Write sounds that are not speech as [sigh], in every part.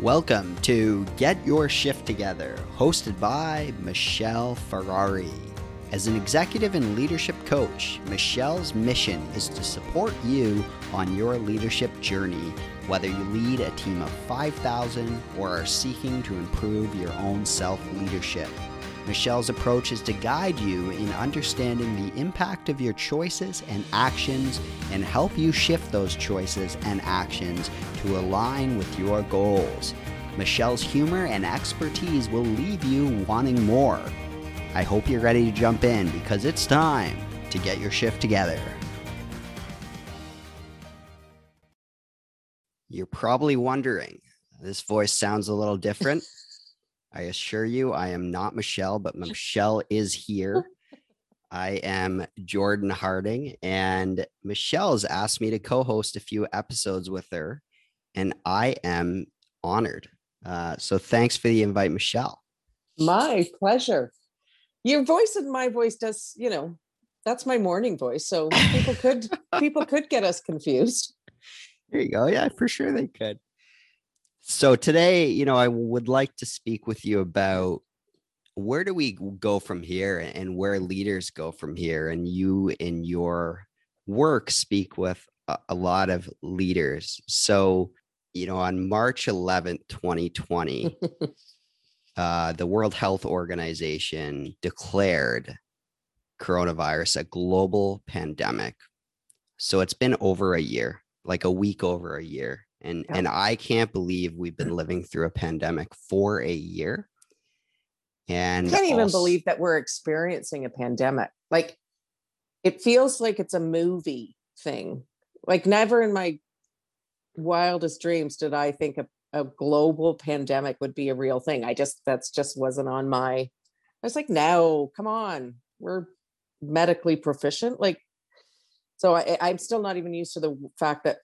Welcome to Get Your Shift Together, hosted by Michelle Ferrari. As an executive and leadership coach, Michelle's mission is to support you on your leadership journey, whether you lead a team of 5,000 or are seeking to improve your own self leadership. Michelle's approach is to guide you in understanding the impact of your choices and actions and help you shift those choices and actions to align with your goals. Michelle's humor and expertise will leave you wanting more. I hope you're ready to jump in because it's time to get your shift together. You're probably wondering, this voice sounds a little different. [laughs] I assure you, I am not Michelle, but [laughs] Michelle is here. I am Jordan Harding, and Michelle has asked me to co host a few episodes with her, and I am honored. Uh, so thanks for the invite, Michelle. My pleasure. Your voice and my voice does, you know, that's my morning voice. So people could [laughs] people could get us confused. There you go. Yeah, for sure they could. So today, you know, I would like to speak with you about where do we go from here and where leaders go from here. And you in your work speak with a, lot of leaders. So, you know, on March 11th, 2020, [laughs] uh, the World Health Organization declared coronavirus a global pandemic. So it's been over a year, like a week over a year and yeah. and i can't believe we've been living through a pandemic for a year. And i can't even believe that we're experiencing a pandemic. Like it feels like it's a movie thing. Like never in my wildest dreams did i think a, a global pandemic would be a real thing. I just that's just wasn't on my i was like no come on. We're medically proficient. Like so I, i'm still not even used to the fact that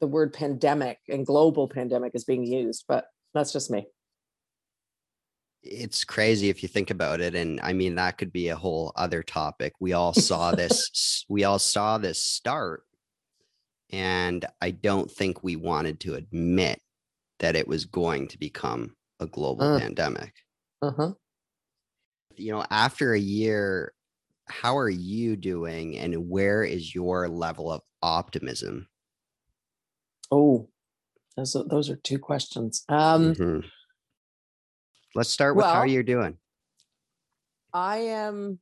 the word pandemic and global pandemic is being used, but that's just me. It's crazy if you think about it. And I mean, that could be a whole other topic. We all saw this, we all saw this start. And I don't think we wanted to admit that it was going to become a global uh, pandemic. Uh-huh. You know, after a year, how are you doing and where is your level of optimism Oh, those are, those are two questions. Um, mm-hmm. Let's start with well, how you're doing. I am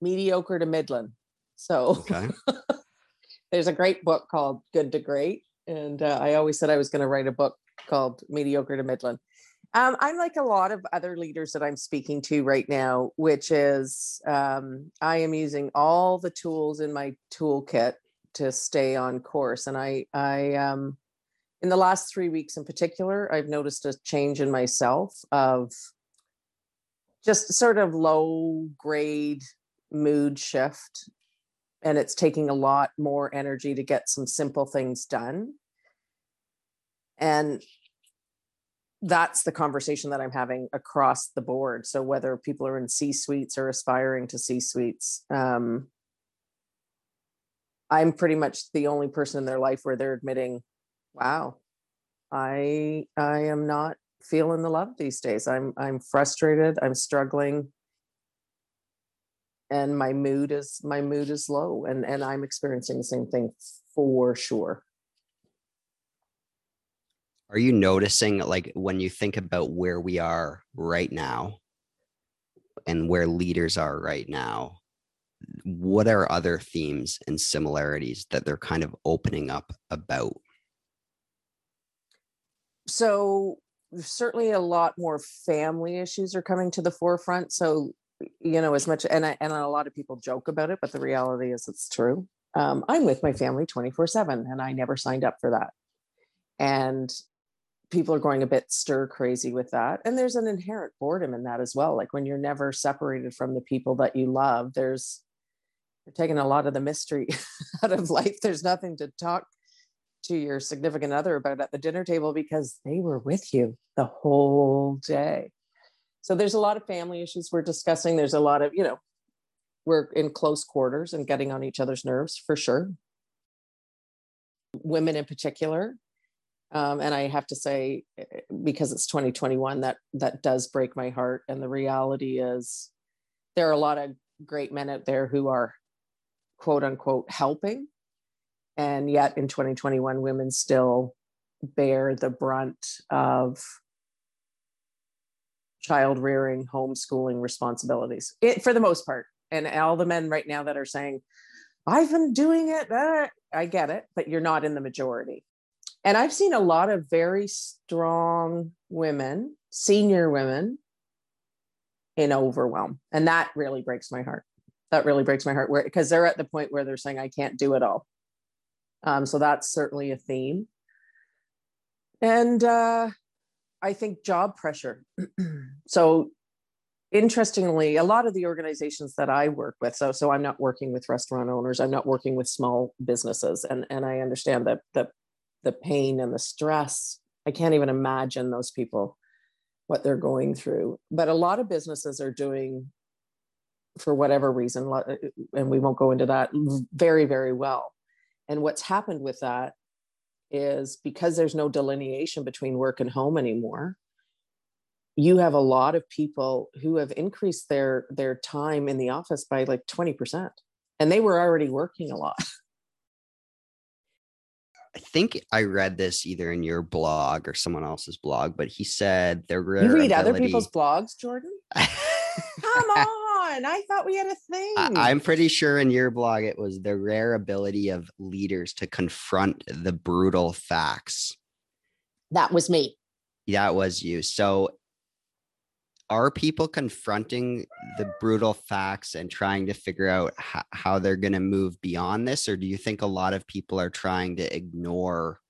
mediocre to Midland. So okay. [laughs] there's a great book called Good to Great. And uh, I always said I was going to write a book called Mediocre to Midland. Um, I'm like a lot of other leaders that I'm speaking to right now, which is um, I am using all the tools in my toolkit to stay on course. And I, I, um, in the last three weeks in particular, I've noticed a change in myself of just sort of low grade mood shift. And it's taking a lot more energy to get some simple things done. And that's the conversation that I'm having across the board. So whether people are in C suites or aspiring to C suites, um, I'm pretty much the only person in their life where they're admitting, wow, I I am not feeling the love these days. I'm I'm frustrated, I'm struggling and my mood is my mood is low and and I'm experiencing the same thing for sure. Are you noticing like when you think about where we are right now and where leaders are right now, what are other themes and similarities that they're kind of opening up about? So certainly a lot more family issues are coming to the forefront. So you know, as much and I, and a lot of people joke about it, but the reality is it's true. Um, I'm with my family 24 seven and I never signed up for that. And people are going a bit stir crazy with that. And there's an inherent boredom in that as well. Like when you're never separated from the people that you love, there's you're taking a lot of the mystery [laughs] out of life. There's nothing to talk to your significant other about at the dinner table because they were with you the whole day. So there's a lot of family issues we're discussing. There's a lot of, you know, we're in close quarters and getting on each other's nerves for sure. Women in particular, Um, and I have to say, eh, because it's 2021, that that does break my heart. And the reality is, there are a lot of great men out there who are, quote unquote, helping, and yet in 2021, women still bear the brunt of child rearing, homeschooling responsibilities it, for the most part. And all the men right now that are saying, I've been doing it, I get it, but you're not in the majority. And I've seen a lot of very strong women, senior women, in overwhelm. And that really breaks my heart. That really breaks my heart where because they're at the point where they're saying, I can't do it all. Um, so that's certainly a theme. And uh, I think job pressure. [clears throat] so interestingly, a lot of the organizations that I work with, so so I'm not working with restaurant owners, I'm not working with small businesses, and and I understand that the the pain and the stress. I can't even imagine those people what they're going through. But a lot of businesses are doing, for whatever reason, uh, uh, and we won't go into that, very very well. And what's happened with that is because there's no delineation between work and home anymore you have a lot of people who have increased their their time in the office by like 20% and they were already working a lot [laughs] I think I read this either in your blog or someone else's blog, but he said there. You read ability... other people's blogs, Jordan? [laughs] Come on. I thought we had a thing. I, am pretty sure in your blog it was the rare ability of leaders to confront the brutal facts. That was me. That was you. So are people confronting the brutal facts and trying to figure out how, how they're going to move beyond this or do you think a lot of people are trying to ignore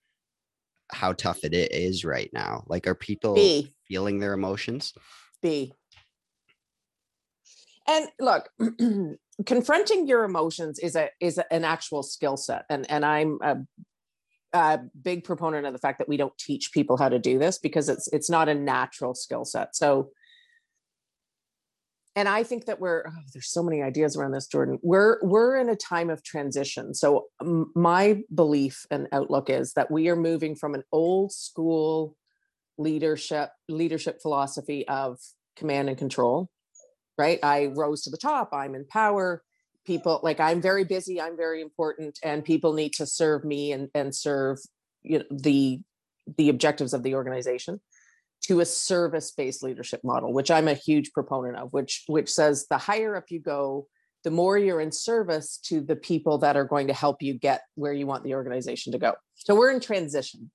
how tough it is right now like are people B. feeling their emotions b and look [clears throat] confronting your emotions is a is an actual skill set. And and i'm a, a big proponent of the fact that we don't teach people how to do this because it's it's not a natural skill set. So and i think that we're oh, there's so many ideas around this jordan. We're we're in a time of transition. So my belief and outlook is that we are moving from an old school leadership leadership philosophy of command and control right i rose to the top i'm in power people like i'm very busy i'm very important and people need to serve me and and serve you know the the objectives of the organization to a service-based leadership model, which I'm a huge proponent of, which which says the higher up you go, the more you're in service to the people that are going to help you get where you want the organization to go. So we're in transition.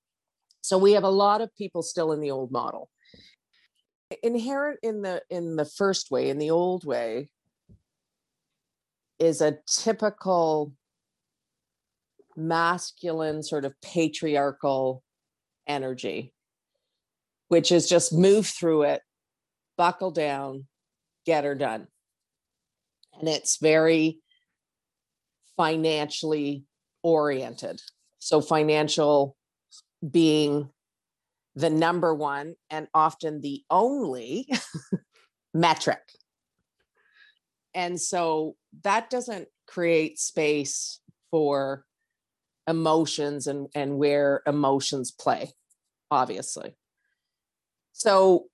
So we have a lot of people still in the old model. Inherent in the in the first way, in the old way, is a typical masculine sort of patriarchal energy which is just move through it, buckle down, get her done. And it's very financially oriented. So, financial being the number one and often the only [laughs] metric. And so that doesn't create space for emotions and, and where emotions play, obviously. So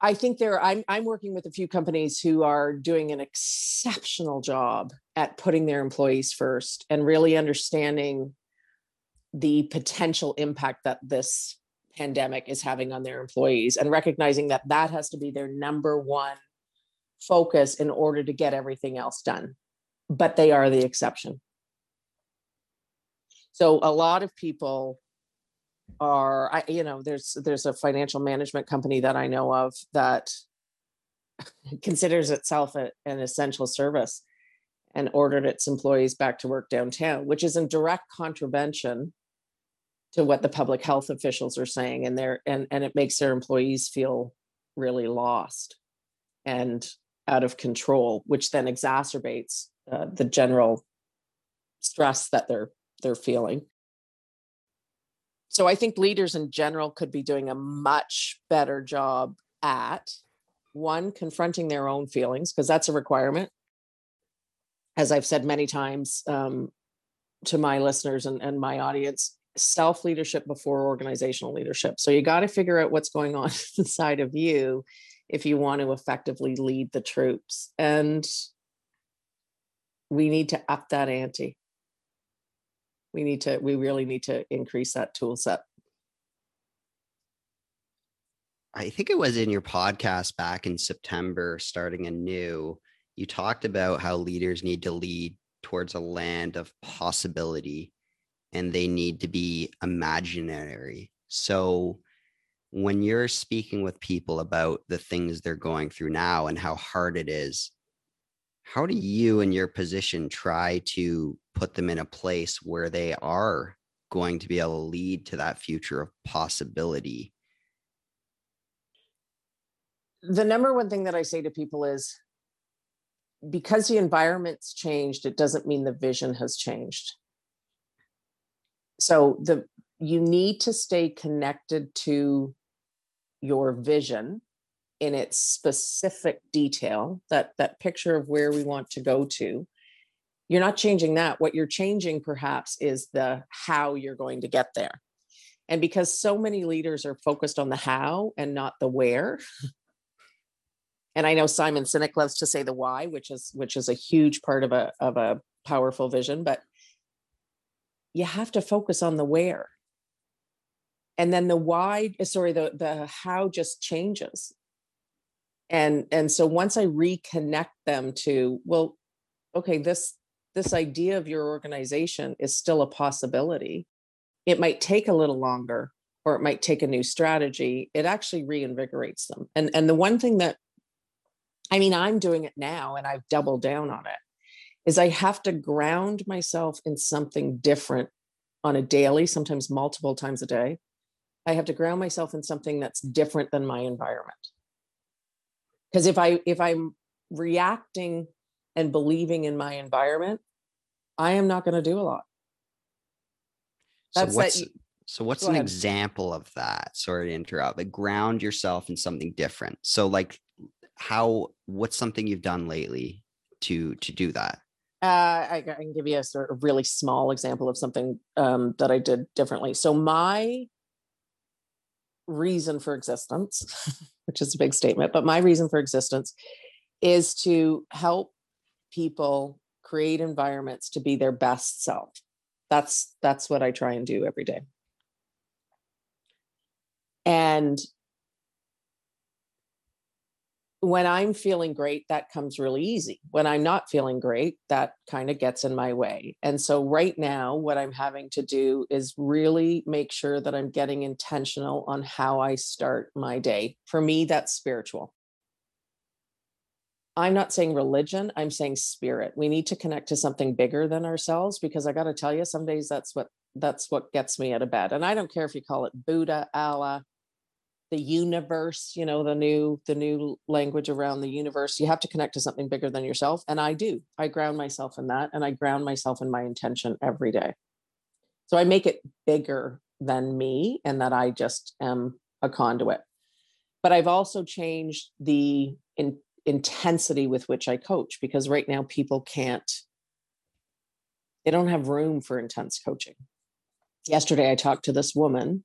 I think there I'm I'm working with a few companies who are doing an exceptional job at putting their employees first and really understanding the potential impact that this pandemic is having on their employees and recognizing that that has to be their number one focus in order to get everything else done. But they are the exception. So a lot of people are I you know there's there's a financial management company that I know of that [laughs] considers itself a, an essential service and ordered its employees back to work downtown which is in direct contravention to what the public health officials are saying and they and and it makes their employees feel really lost and out of control which then exacerbates uh, the general stress that they're they're feeling so I think leaders in general could be doing a much better job at one, confronting their own feelings, because that's a requirement. As I've said many times um, to my listeners and, and my audience, self leadership before organizational leadership. So you got to figure out what's going on [laughs] inside of you if you want to effectively lead the troops. And we need to up that ante. We need to, we really need to increase that tool set. I think it was in your podcast back in September, starting anew. You talked about how leaders need to lead towards a land of possibility and they need to be imaginary. So, when you're speaking with people about the things they're going through now and how hard it is, how do you in your position try to put them in a place where they are going to be able to lead to that future of possibility? The number one thing that I say to people is because the environment's changed, it doesn't mean the vision has changed. So the you need to stay connected to your vision in its specific detail, that that picture of where we want to go to. You're not changing that. What you're changing perhaps is the how you're going to get there. And because so many leaders are focused on the how and not the where, [laughs] and I know Simon Sinek loves to say the why, which is which is a huge part of a of a powerful vision, but you have to focus on the where. And then the why, sorry, the the how just changes. And and so once I reconnect them to, well, okay, this this idea of your organization is still a possibility. It might take a little longer or it might take a new strategy. It actually reinvigorates them. And and the one thing that I mean, I'm doing it now and I've doubled down on it, is I have to ground myself in something different on a daily, sometimes multiple times a day. I have to ground myself in something that's different than my environment. Because if I if I'm reacting and believing in my environment, I am not going to do a lot. That's so what's, that, so what's an ahead. example of that? Sorry to interrupt, but ground yourself in something different. So like how what's something you've done lately to to do that uh, I, I, can give you a sort of really small example of something um, that I did differently. So my reason for existence, [laughs] which is a big statement, but my reason for existence is to help people create environments to be their best self. That's that's what I try and do every day. And when I'm feeling great, that comes really easy. When I'm not feeling great, that kind of gets in my way. And so, right now, what I'm having to do is really make sure that I'm getting intentional on how I start my day. For me, that's spiritual. I'm not saying religion, I'm saying spirit. We need to connect to something bigger than ourselves because I got to tell you, some days that's what that's what gets me out of bed. And I don't care if you call it Buddha, Allah, the universe you know the new the new language around the universe you have to connect to something bigger than yourself and i do. I ground myself in that and i ground myself in my intention every day. So i make it bigger than me and that i just am a conduit. But i've also changed the in, intensity with which i coach because right now people can't they don't have room for intense coaching. Yesterday i talked to this woman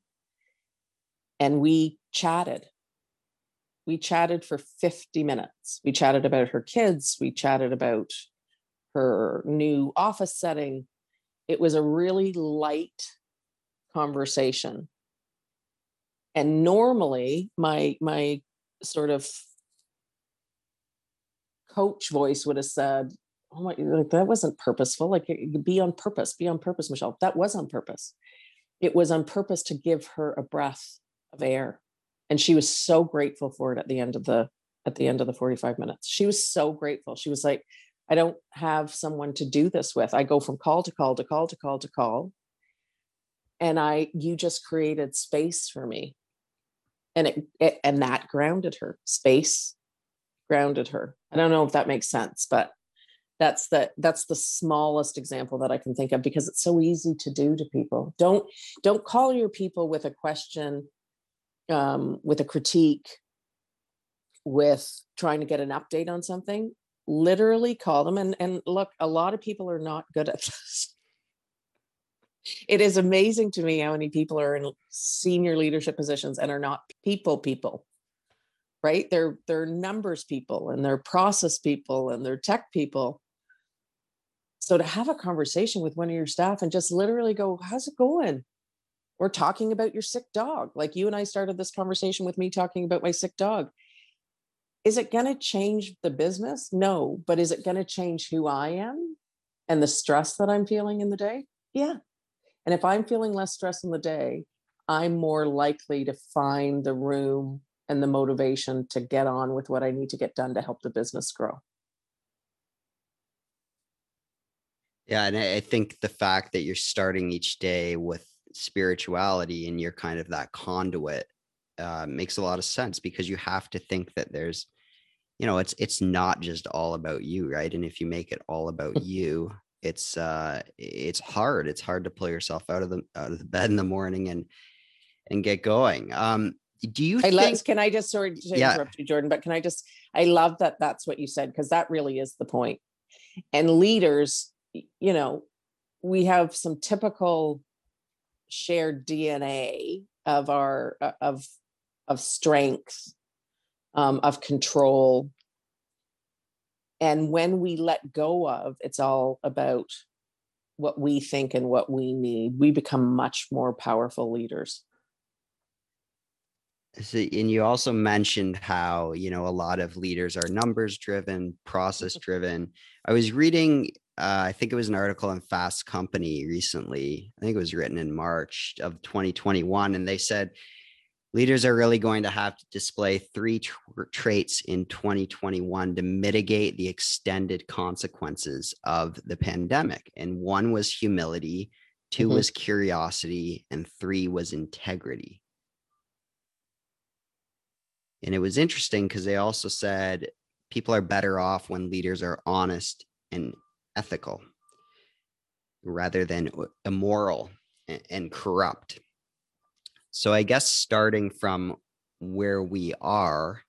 and we chatted. We chatted for 50 minutes. We chatted about her kids. We chatted about her new office setting. It was a really light conversation. And normally my my sort of coach voice would have said, Oh my like that wasn't purposeful. Like be on purpose, be on purpose, Michelle. That was on purpose. It was on purpose to give her a breath of air and she was so grateful for it at the end of the at the end of the 45 minutes. She was so grateful. She was like i don't have someone to do this with. I go from call to call to call to call to call. And i you just created space for me. And it, it and that grounded her. Space grounded her. I don't know if that makes sense but that's the that's the smallest example that i can think of because it's so easy to do to people. Don't don't call your people with a question um, with a critique, with trying to get an update on something, literally call them. And, and look, a lot of people are not good at [laughs] this. it is amazing to me how many people are in senior leadership positions and are not people people right they're they're numbers people and they're process people and they're tech people so to have a conversation with one of your staff and just literally go how's it going or talking about your sick dog like you and i started this conversation with me talking about my sick dog is it going to change the business no but is it going to change who i am and the stress that i'm feeling in the day yeah and if I'm feeling less stress in the day, I'm more likely to find the room and the motivation to get on with what I need to get done to help the business grow. Yeah. And I think the fact that you're starting each day with spirituality and you're kind of that conduit uh, makes a lot of sense because you have to think that there's, you know, it's it's not just all about you, right? And if you make it all about [laughs] you, it's uh it's hard it's hard to pull yourself out of the out of the bed in the morning and and get going um do you I think love, can I just sorry to Yeah. interrupt you, Jordan, but can I just I love that that's what you said because that really is the point. And leaders, you know, we have some typical shared DNA of our uh, of of strength, um, of control. And when we let go of, it's all about what we think and what we need. We become much more powerful leaders. So, and you also mentioned how you know a lot of leaders are numbers driven process driven i was reading uh, i think it was an article in fast company recently i think it was written in march of 2021 and they said leaders are really going to have to display three tr- traits in 2021 to mitigate the extended consequences of the pandemic and one was humility 2 Mhm. was curiosity and three was integrity and it was interesting because they also said people are better off when leaders are honest and ethical rather than immoral and corrupt. So I guess starting from where we are,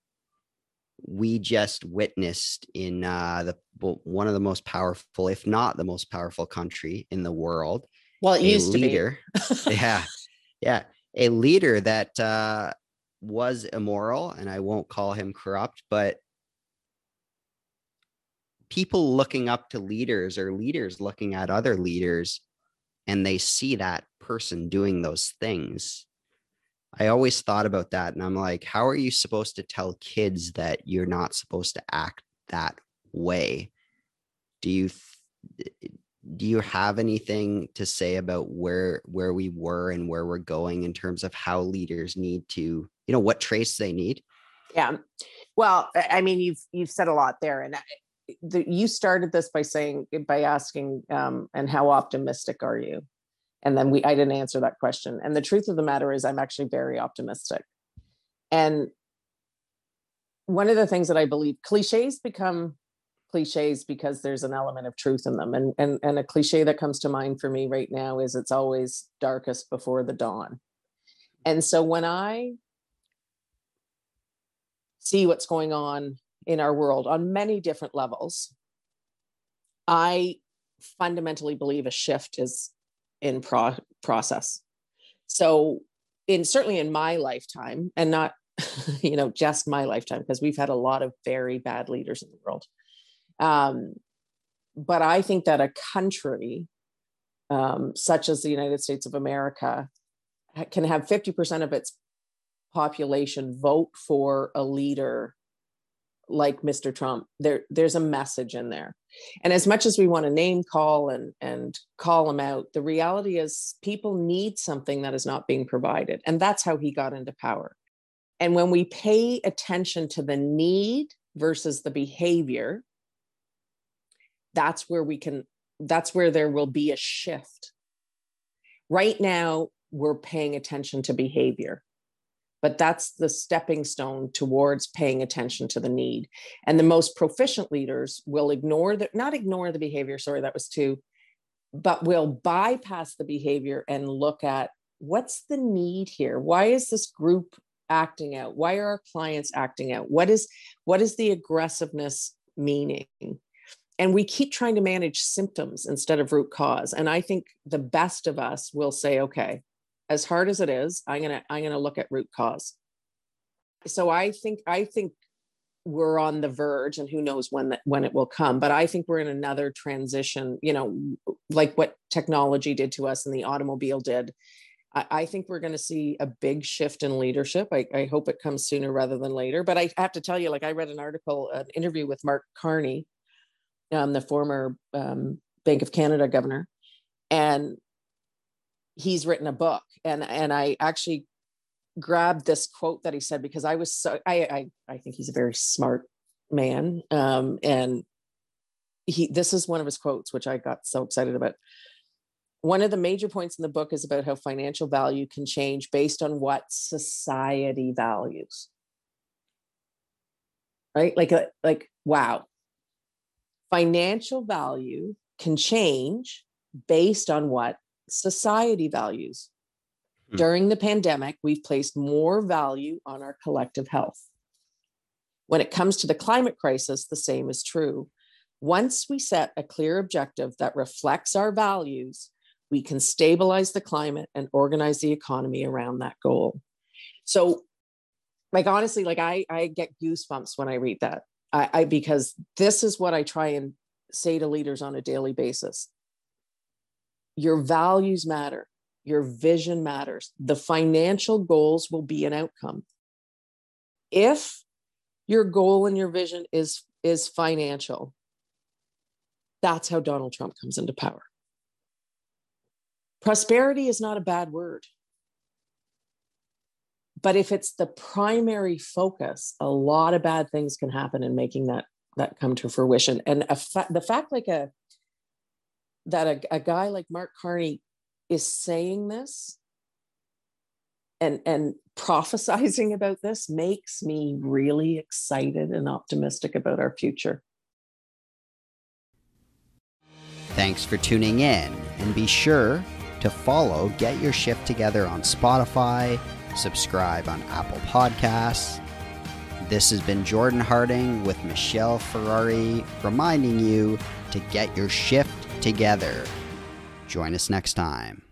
we just witnessed in uh, the well, one of the most powerful, if not the most powerful country in the world, Well, it used to be. leader. [laughs] yeah, yeah, a leader that uh, was immoral, and I won't call him corrupt, but people looking up to leaders or leaders looking at other leaders, and they see that person doing those things. I always thought about that, and I'm like, how are you supposed to tell kids that you're not supposed to act that way? Do you th- do you have anything to say about where where we were and where we're going in terms of how leaders need to you know what traits they need Yeah. Well, I mean, you've you've said a lot there, and the, you started this by saying by asking, um, and how optimistic are you? And then we I didn't answer that question. And the truth of the matter is, I'm actually very optimistic. And one of the things that I believe cliches become cliches because there's an element of truth in them. And and and a cliche that comes to mind for me right now is it's always darkest before the dawn. And so when I see what's going on in our world on many different levels, I fundamentally believe a shift is in pro- process. So, in certainly in my lifetime, and not [laughs] you know just my lifetime, because we've had a lot of very bad leaders in the world. Um, but I think that a country um, such as the United States of America can have 50% of its population vote for a leader like Mr. Trump. There, there's a message in there. And as much as we want to name call and, and call him out, the reality is people need something that is not being provided. And that's how he got into power. And when we pay attention to the need versus the behavior, that's where we can, that's where there will be a shift. Right now, we're paying attention to behavior but that's the stepping stone towards paying attention to the need. And the most proficient leaders will ignore the not ignore the behavior sorry that was two but will bypass the behavior and look at what's the need here? Why is this group acting out? Why are our clients acting out? What is what is the aggressiveness meaning? And we keep trying to manage symptoms instead of root cause. And i think the best of us will say okay as hard as it is i'm going to i'm going to look at root cause. So i think i think we're on the verge and who knows when that when it will come but i think we're in another transition you know like what technology did to us and the automobile did. I, I think we're going to see a big shift in leadership. I, I hope it comes sooner rather than later but i have to tell you like i read an article an interview with mark carney um, the former um, bank of canada governor and he's written a book and and i actually grabbed this quote that he said because I was so I I, I think he's a very smart man. Um, and he this is one of his quotes, which I got so excited about. One of the major points in the book is about how financial value can change based on what society values. Right? Like a, uh, like wow. Financial value can change based on what society values. Hmm. During the pandemic, we've placed more value on our collective health. When it comes to the climate crisis, the same is true. Once we set a clear objective that reflects our values, we can stabilize the climate and organize the economy around that goal. So, like honestly, like I, I get goosebumps when I read that. I, I because this is what I try and say to leaders on a daily basis. Your values matter your vision matters. The financial goals will be an outcome. If your goal and your vision is, is financial, that's how Donald Trump comes into power. Prosperity is not a bad word. But if it's the primary focus, a lot of bad things can happen in making that that come to fruition. And fa- the fact, like a that a, a guy like Mark Carney is saying this and and prophesizing about this makes me really excited and optimistic about our future. Thanks for tuning in and be sure to follow Get Your Shift Together on Spotify, subscribe on Apple Podcasts. This has been Jordan Harding with Michelle Ferrari reminding you to get your shift together. Join us next time.